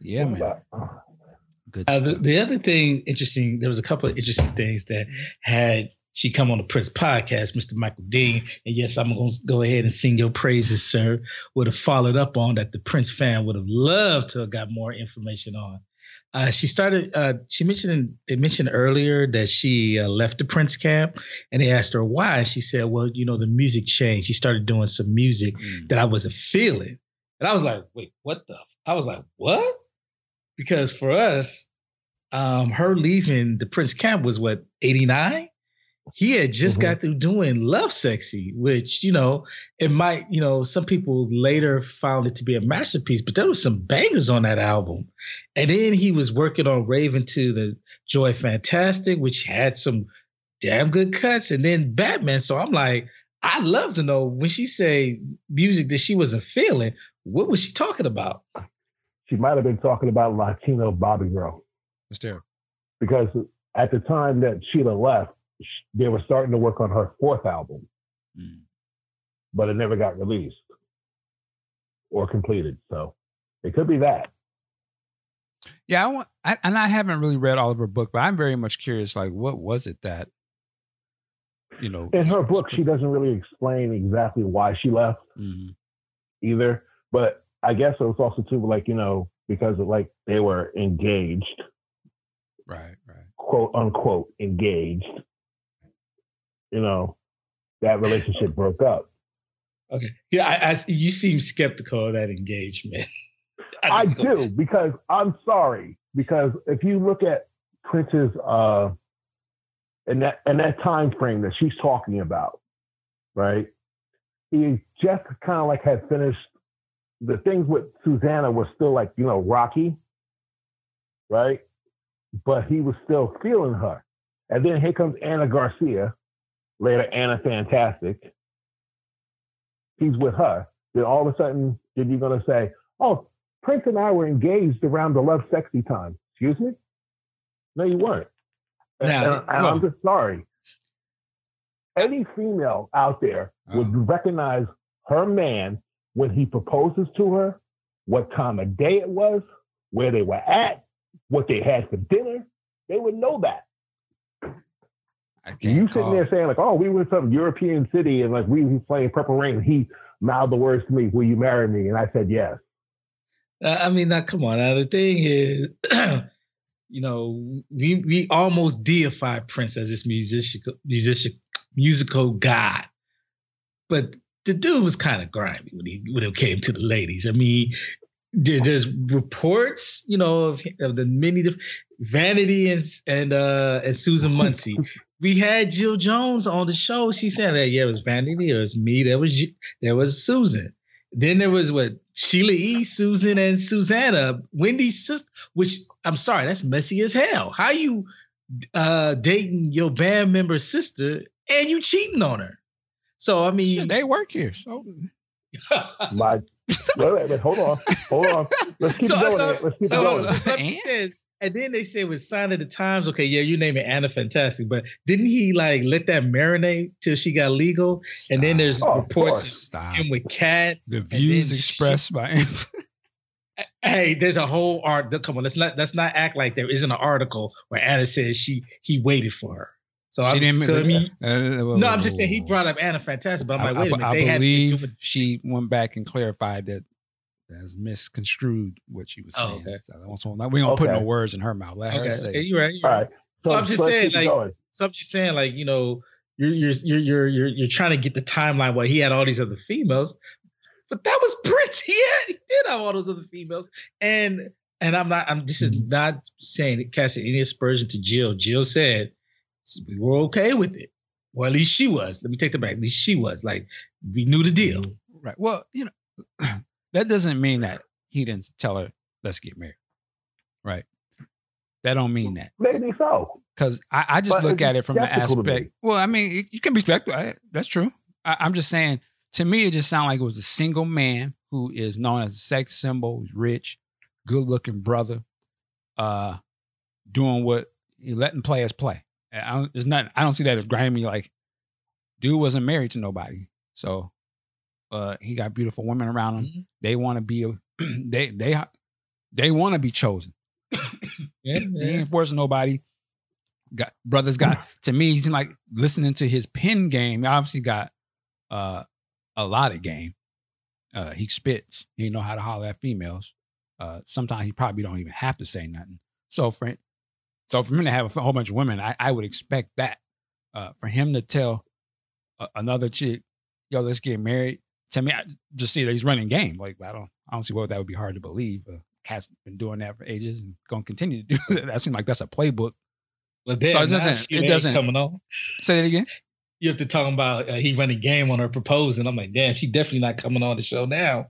yeah, man. Good Uh, the, the other thing interesting, there was a couple of interesting things that had she come on the Prince podcast, Mr. Michael Dean. And yes, I'm going to go ahead and sing your praises, sir. Would have followed up on that the Prince fan would have loved to have got more information on. Uh, she started. Uh, she mentioned. They mentioned earlier that she uh, left the Prince camp, and they asked her why. She said, "Well, you know, the music changed. She started doing some music Mm. that I wasn't feeling." And I was like, "Wait, what the?" I was like, "What?" Because for us, um, her leaving the Prince camp was what eighty nine. He had just Mhm. got through doing Lovesexy, which you know it might, you know, some people later found it to be a masterpiece, but there was some bangers on that album. And then he was working on Rave Un2 the Joy Fantastic, which had some damn good cuts, and then Batman. So I'm like, I'd love to know when she say music that she wasn't feeling, what was she talking about? She might have been talking about Latino Bobby Girl there? because at the time that Sheila left, they were starting to work on her fourth album, Mm. but it never got released or completed. So it could be that. Yeah, I want, I, and I haven't really read all of her book, but I'm very much curious. Like, what was it that, you know, In her book, she doesn't really explain exactly why she left Mhm. either. But I guess it was also too like you know because of like they were engaged, Right, right. quote unquote engaged. You know, that relationship broke up. Okay, yeah, I, I you seem skeptical of that engagement. [LAUGHS] I don't do because I'm sorry because if you look at Prince's uh in that in that time frame that she's talking about, right? He just kind of like had finished the things with Susannah were still like you know rocky, right? But he was still feeling her, and then here comes Anna Garcia, later Anna Fantastic. He's with her. Then all of a sudden, then you're gonna say, "Oh, Prince and I were engaged around the Lovesexy time. Excuse me? No, you weren't. Now, and, I'm just sorry. Any female out there would uh-huh. recognize her man when he proposes to her, what time of day it was, where they were at, what they had for dinner. They would know that. I You can't sitting call. there saying like, "Oh, we were in some European city and like we was playing Purple Rain." He mouthed the words to me, "Will you marry me?" And I said yes. Uh, I mean, now come on. Now the thing is, [CLEARS THROAT] you know, we we almost deified Prince as this musical musician musical god, but the dude was kind of grimy when he when it came to the ladies. I mean, there, there's reports, you know, of, of the many diff- Vanity and and uh and Susan Moonsie. [LAUGHS] we had Jill Jones on the show. She said that yeah, it was Vanity, it was me, there was there was Susan. Then there was what Sheila E, Susan, and Susannah, Wendy's sister. Which I'm sorry, that's messy as hell. How you uh dating your band member's sister and you cheating on her? So I mean, Shit, they work here. So [LAUGHS] My wait, wait, wait, hold on, hold on. Let's keep So- going. so- Let's keep so it going. what said, and then they said with sign of the times, okay, yeah, you name it Anna Fantastic, but didn't he like let that marinate till she got legal? And then there's Oh, reports course. of stop. him with Cat. The then views she- expressed by [LAUGHS] Hey, there's a whole art. Come on, let's not let's not act like there isn't an article where Anna says she he waited for her. So She I, didn't. so I mean, uh, no, I'm just saying he brought up Anna Fantastic, but I'm like, I, wait a I- minute, I they had believe to she went back and clarified that that's misconstrued what she was Oh, saying. okay. So I don't want- we don't put no words in her mouth. Let her say. okay, you're right. You're All right. right. So I'm just let's saying, like, going. So I'm just saying, like, you know, you're you're you're you're you're, you're trying to get the timeline where he had all these other females, but that was Prince. He had, he did have all those other females, and and I'm not. I'm. This is mm-hmm. not saying casting any aspersion to Jill. Jill said we were okay with it, or at least she was. Let me take that back. At least she was. Like we knew the deal. Right. Well, you know, [CLEARS THROAT] that doesn't mean that he didn't tell her, let's get married. Right. That don't mean that. Maybe so. Because I, I just But look at it from the skeptical to me. aspect. Well, I mean, you can be skeptical. I- That's true. I, I'm just saying, to me, it just sounded like it was a single man who is known as a sex symbol, who's rich, good looking brother, uh, doing what he letting players play. And I don't, there's nothing, I don't see that as grimy. Like, dude wasn't married to nobody. So, uh, he got beautiful women around him. Mhm. They want to be, a, [CLEARS THROAT] they, they, they want to be chosen. [COUGHS] Yeah, He yeah. ain't forcing nobody. Got brothers got to me. He's like listening to his pen game. He obviously got uh, a lot of game. Uh, he spits. He know how to holler at females. Uh, sometimes he probably don't even have to say nothing. So for so for him to have a whole bunch of women, I, I would expect that. Uh, for him to tell a, another chick, "Yo, let's get married." To me, I just see that he's running game. Like I don't, I don't see why that would be hard to believe. Uh, Cat's been doing that for ages and gonna continue to do [LAUGHS] that. That seems like that's a playbook. But then So it doesn't- it doesn't- coming on. Say that again. You have to talk about uh, he running game on her proposing. I'm like, damn, she definitely not coming on the show now.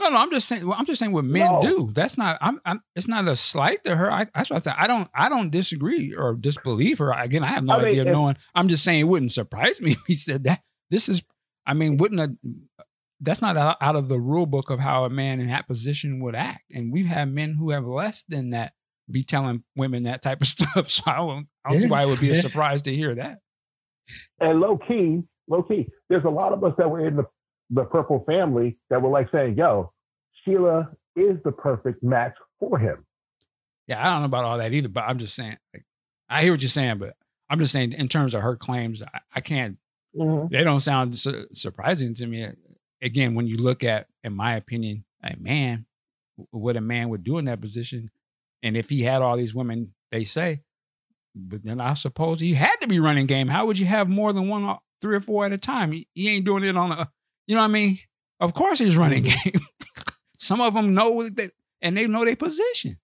No, no, I'm just saying. well, I'm just saying what men No. do. That's not. I'm, I'm. It's not a slight to her. I, that's what I said. I don't. I don't disagree or disbelieve her. Again, I have no I mean, idea of knowing. I'm just saying it wouldn't surprise me [LAUGHS] if he said that. This is. I mean, wouldn't a. That's not out out of the rule book of how a man in that position would act. And we've had men who have less than that be telling women that type of [LAUGHS] stuff. So I don't. I don't see why it would be a surprise to hear that. And low key, low key, there's a lot of us that were in the, the purple family that were like saying, yo, Sheila is the perfect match for him. Yeah, I don't know about all that either. But I'm just saying. Like, I hear what you're saying, but I'm just saying in terms of her claims, I, I can't mm-hmm. they don't sound su- surprising to me. Again, when you look at, in my opinion, a man, what a man would do in that position, and if he had all these women, they say, but then I suppose he had to be running game. How would you have more than one, uh, three or four at a time? He, he ain't doing it on a, you know what I mean? Of course he's running mm-hmm. game. [LAUGHS] Some of them know that, and they know their position.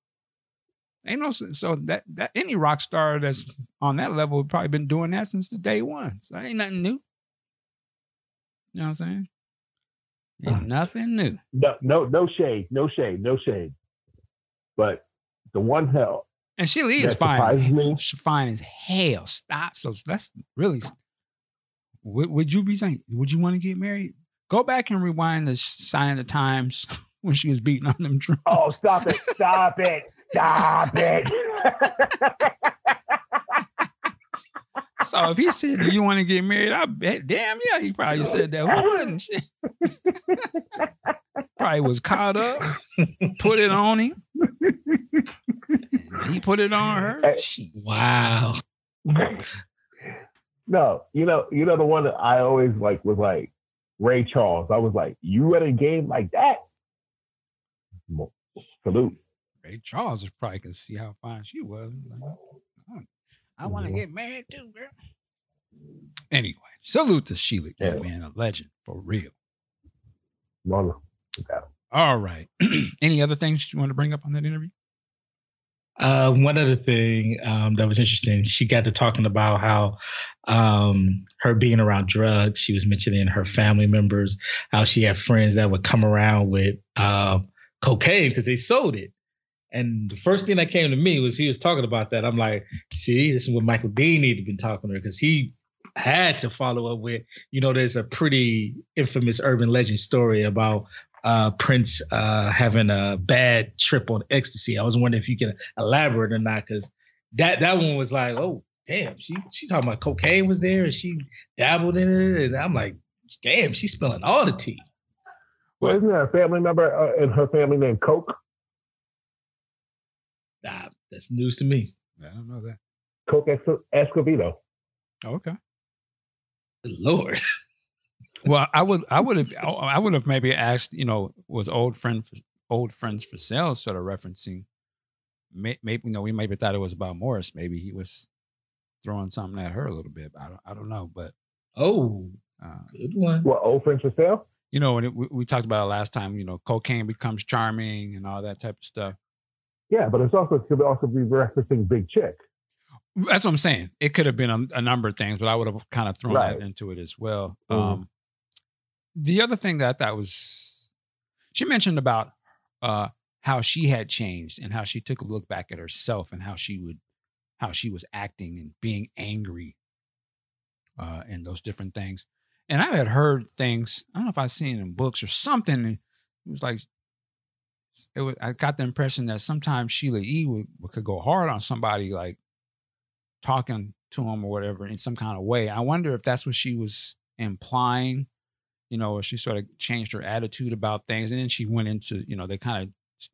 They know so that that any rock star that's on that level probably been doing that since the day one. So ain't nothing new. You know what I'm saying? Ain't nothing new. No, no, no shade, no shade, no shade. But the one hell And she that fine. me, She's fine as hell. Stop. So that's really. Would, would you be saying? Would you want to get married? Go back and rewind the sign of the times [LAUGHS] when she was beating on them drums. oh, stop it, stop it, stop it. [LAUGHS] So if he said, "Do you want to get married?" I bet, damn yeah, he probably said that. Who wouldn't? [LAUGHS] Probably was caught up, put it on him. He put it on her. Hey. Shit. Wow. no, you know, you know the one that I always like was like Ray Charles. I was like, you at a game like that? Salute. Ray Charles is probably can see how fine she was. Like, I want to get married too, girl. Anyway, salute to Sheila, yeah, man, a legend for real. No, no. Okay. All right. [CLEARS THROAT] Any other things you want to bring up on that interview? Uh, one other thing um, that was interesting, she got to talking about how um, her being around drugs. She was mentioning her family members, how she had friends that would come around with uh, cocaine because they sold it. And the first thing that came to me was he was talking about that. I'm like, see, this is what Michael Dean needed to be talking to her because he had to follow up with, you know, there's a pretty infamous urban legend story about uh, Prince uh, having a bad trip on ecstasy. I was wondering if you can elaborate or not, because that that one was like, oh damn, she she talking about cocaine was there and she dabbled in it, and I'm like, damn, she's spilling all the tea. Well, isn't there a family member uh, in her family named Coke? Nah, that's news to me. I don't know that. Coke Ex- Escovedo. Okay. Good Lord. [LAUGHS] Well, I would, I would have, I would have maybe asked, you know, was old friend, for, old friends for sale sort of referencing? May, maybe you know, we maybe thought it was about Morris. Maybe he was throwing something at her a little bit. I don't, I don't know, but Oh, uh, good one. What old friends for sale? you know, when it, we, we talked about it last time, you know, cocaine becomes charming and all that type of stuff. Yeah, but it's also it could also be referencing Big Chick. That's what I'm saying. It could have been a, a number of things, but I would have kind of thrown Right. that into it as well. Mhm. Um, the other thing that that was, she mentioned about uh, how she had changed and how she took a look back at herself and how she would, how she was acting and being angry, uh, and those different things. And I had heard things. I don't know if I've seen in books or something. It was like it was, I got the impression that sometimes Sheila E. Would could go hard on somebody, like talking to him or whatever in some kind of way. I wonder if that's what she was implying, you know, she sort of changed her attitude about things, and then she went into, you know, they kind of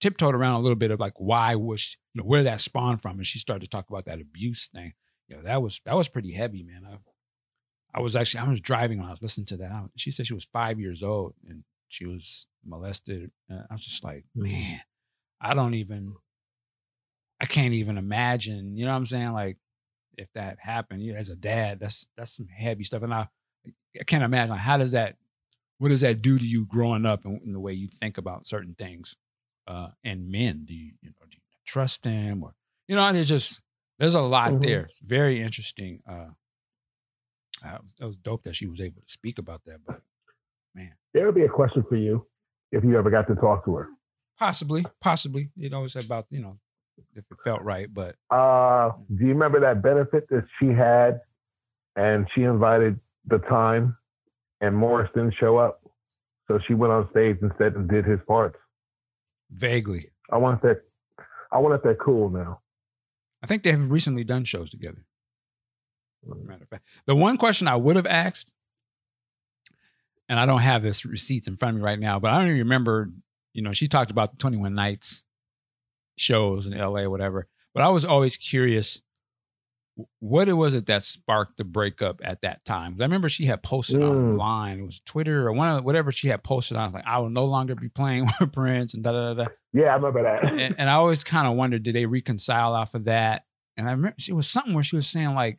tiptoed around a little bit of like why was you know where that spawned from, and she started to talk about that abuse thing. You know, that was that was pretty heavy, man. I, I was actually I was driving when I was listening to that. I- She said she was five years old and she was molested. Uh, I was just like, Mm. man, I don't even, I can't even imagine. You know what I'm saying? Like, if that happened, you know, as a dad, that's that's some heavy stuff. And I, I can't imagine how does that, what does that do to you growing up and in the way you think about certain things? Uh, and men, do you, you know, do you trust them or you know? There's just there's a lot Mhm. there. It's very interesting. Uh, that was, that was dope that she was able to speak about that. But man, There would be a question for you if you ever got to talk to her. possibly, possibly, it always about you know if it felt right. But Uh, do you remember that benefit that she had and she invited the time and Morris didn't show up? So she went on stage instead and did his parts. vaguely, I want that I want they're cool now. I think they have recently done shows together. Mm. Matter of fact, the one question I would have asked, and I don't have this receipts in front of me right now, but I don't even remember. You know, she talked about the Twenty One Nights shows in L.A. whatever. But I was always curious, what it was it that sparked the breakup at that time? I remember she had posted Mm. online, it was Twitter or one of whatever she had posted. on like, I will no longer be playing [LAUGHS] with Prince and da da da. Yeah, I remember that. and, and I always kind of wondered, did they reconcile off of that? And I remember she was something where she was saying like,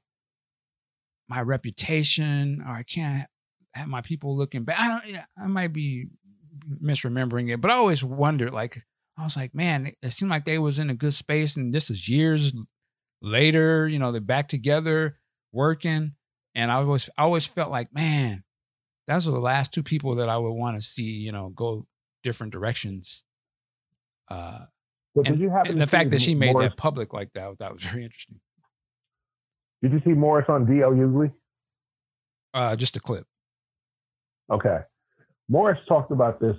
my reputation, or I can't have my people looking back. I don't. yeah, I might be misremembering it, but I always wondered. Like, I was like, man, it seemed like they was in a good space, and this is years later. You know, they're back together working, and I always, I always felt like, man, those are the last two people that I would want to see. You know, go different directions. Uh, But and, did you happen and the fact that she made Morris, that public like that, that was very interesting. Did you see Morris on DL Hughley? Uh, just a clip. Okay. Morris talked about this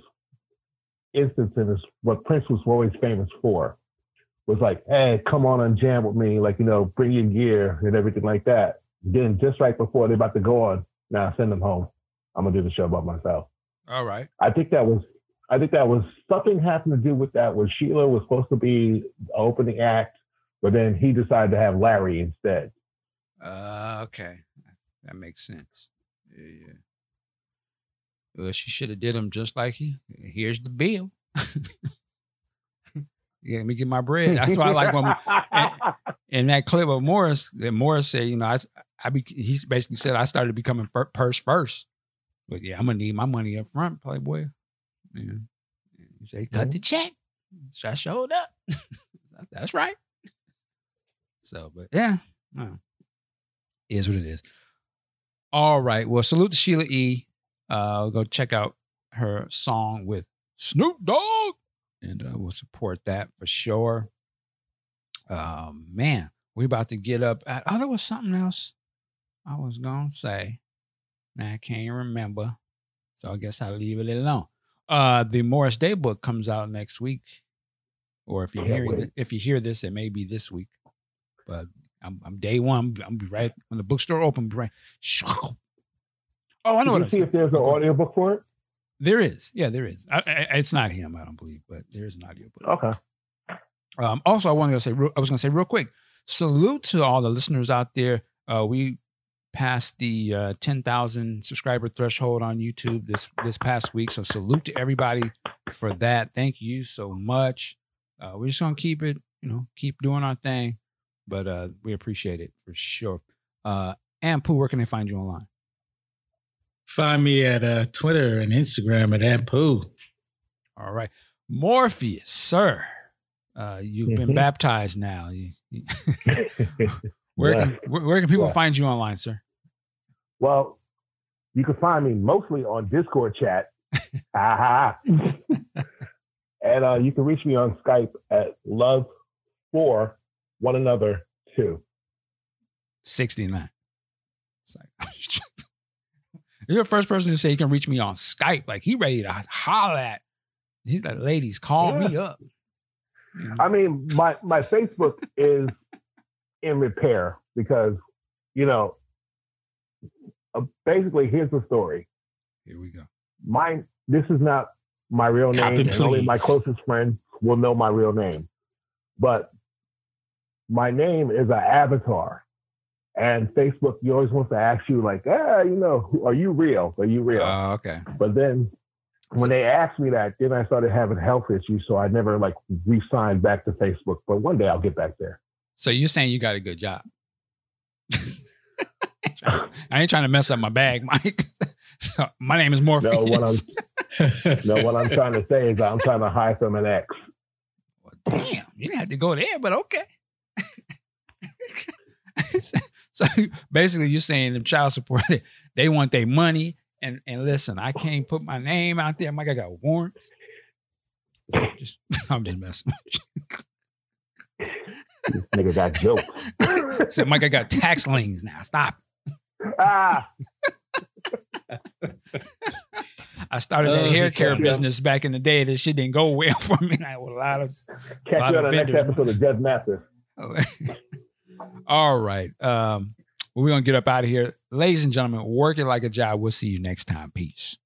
instance in his, what Prince was always famous for was like, hey, come on and jam with me, like, you know, bring your gear and everything like that. Then just right before they're about to go on, now send them home. I'm gonna do the show by myself. All right. I think that was I think that was something having to do with that where Sheila was supposed to be the opening act, but then he decided to have Larry instead. Uh, okay, that makes sense. Yeah, yeah. Well, she should have did him just like he. Here's the bill. [LAUGHS] yeah, let me get my bread. [LAUGHS] That's why I like when in [LAUGHS] that clip of Morris that Morris said, you know, I, I be, he basically said I started becoming fir- purse first, but yeah, I'm gonna need my money up front, Playboy. Yeah, he said cut the check. So I showed up. [LAUGHS] That's right. So, but yeah, well, is what it is. All right. Well, salute to Sheila E. Uh, go check out her song with Snoop Dogg, and uh, we'll support that for sure. Um, man, we about to get up. At, oh, there was something else I was gonna say. Now I can't remember, so I guess I'll leave it alone. Uh, the Morris Day book comes out next week, or if you're hearing, if you hear this, it may be this week. But I'm, I'm day one. I'm be right when the bookstore open. Be right. Oh, I know what Did you see if there's an okay. audiobook for it? There is, yeah, there is. I, I, it's not him, I don't believe, but there is an audiobook. Okay. Um, also, I wanted to say, I was going to say real quick, salute to all the listeners out there. Uh, we passed the uh, 10,000 subscriber threshold on YouTube this this past week. So salute to everybody for that. Thank you so much. Uh, we're just gonna keep it, you know, keep doing our thing, but uh, we appreciate it for sure. Uh, and Pooh, where can they find you online? Find me at uh, Twitter and Instagram at Ampoo. All right, Morpheus, sir. Uh, you've been Mhm. baptized now. You- you- [LAUGHS] where can where, where can people Yeah. find you online, sir? Well, you can find me mostly on Discord chat. [LAUGHS] Ah, and uh, you can reach me on Skype at love for one another two. 69. It's like, [LAUGHS] you're the first person to say you can reach me on Skype. Like he ready to holler at. He's like, ladies, call me up. I mean, my my Facebook is in repair because you know, uh, basically, here's the story. Here we go. My this is not my real Top name, and only my closest friends will know my real name. But my name is an avatar, and Facebook, you always wants to ask you like, ah, you know, are you real? Are you real? Oh, okay. But then when they asked me that, then I started having health issues, so I never like re-signed back to Facebook. But one day I'll get back there. So you're saying you got a good job. I ain't trying to mess up my bag, Mike. [LAUGHS] so my name is Morpheus. No, what I'm [LAUGHS] no, what I'm trying to say is I'm trying to hide from an ex. Damn, you didn't have to go there, but okay. [LAUGHS] so [LAUGHS] basically, you're saying the child support [LAUGHS] they want their money, and and listen, I can't put my name out there. Mike, I got warrants. So just, [LAUGHS] I'm just messing. This nigga got jokes. So Mike, I got tax liens now. Stop. ah, I started that Oh, hair care business back in the day. That shit didn't go well for me. I with a lot of catch Lot you on the next episode of Judge Mathis. All right. Um, we're gonna get up out of here. Ladies and gentlemen, work it like a job. We'll see you next time. Peace.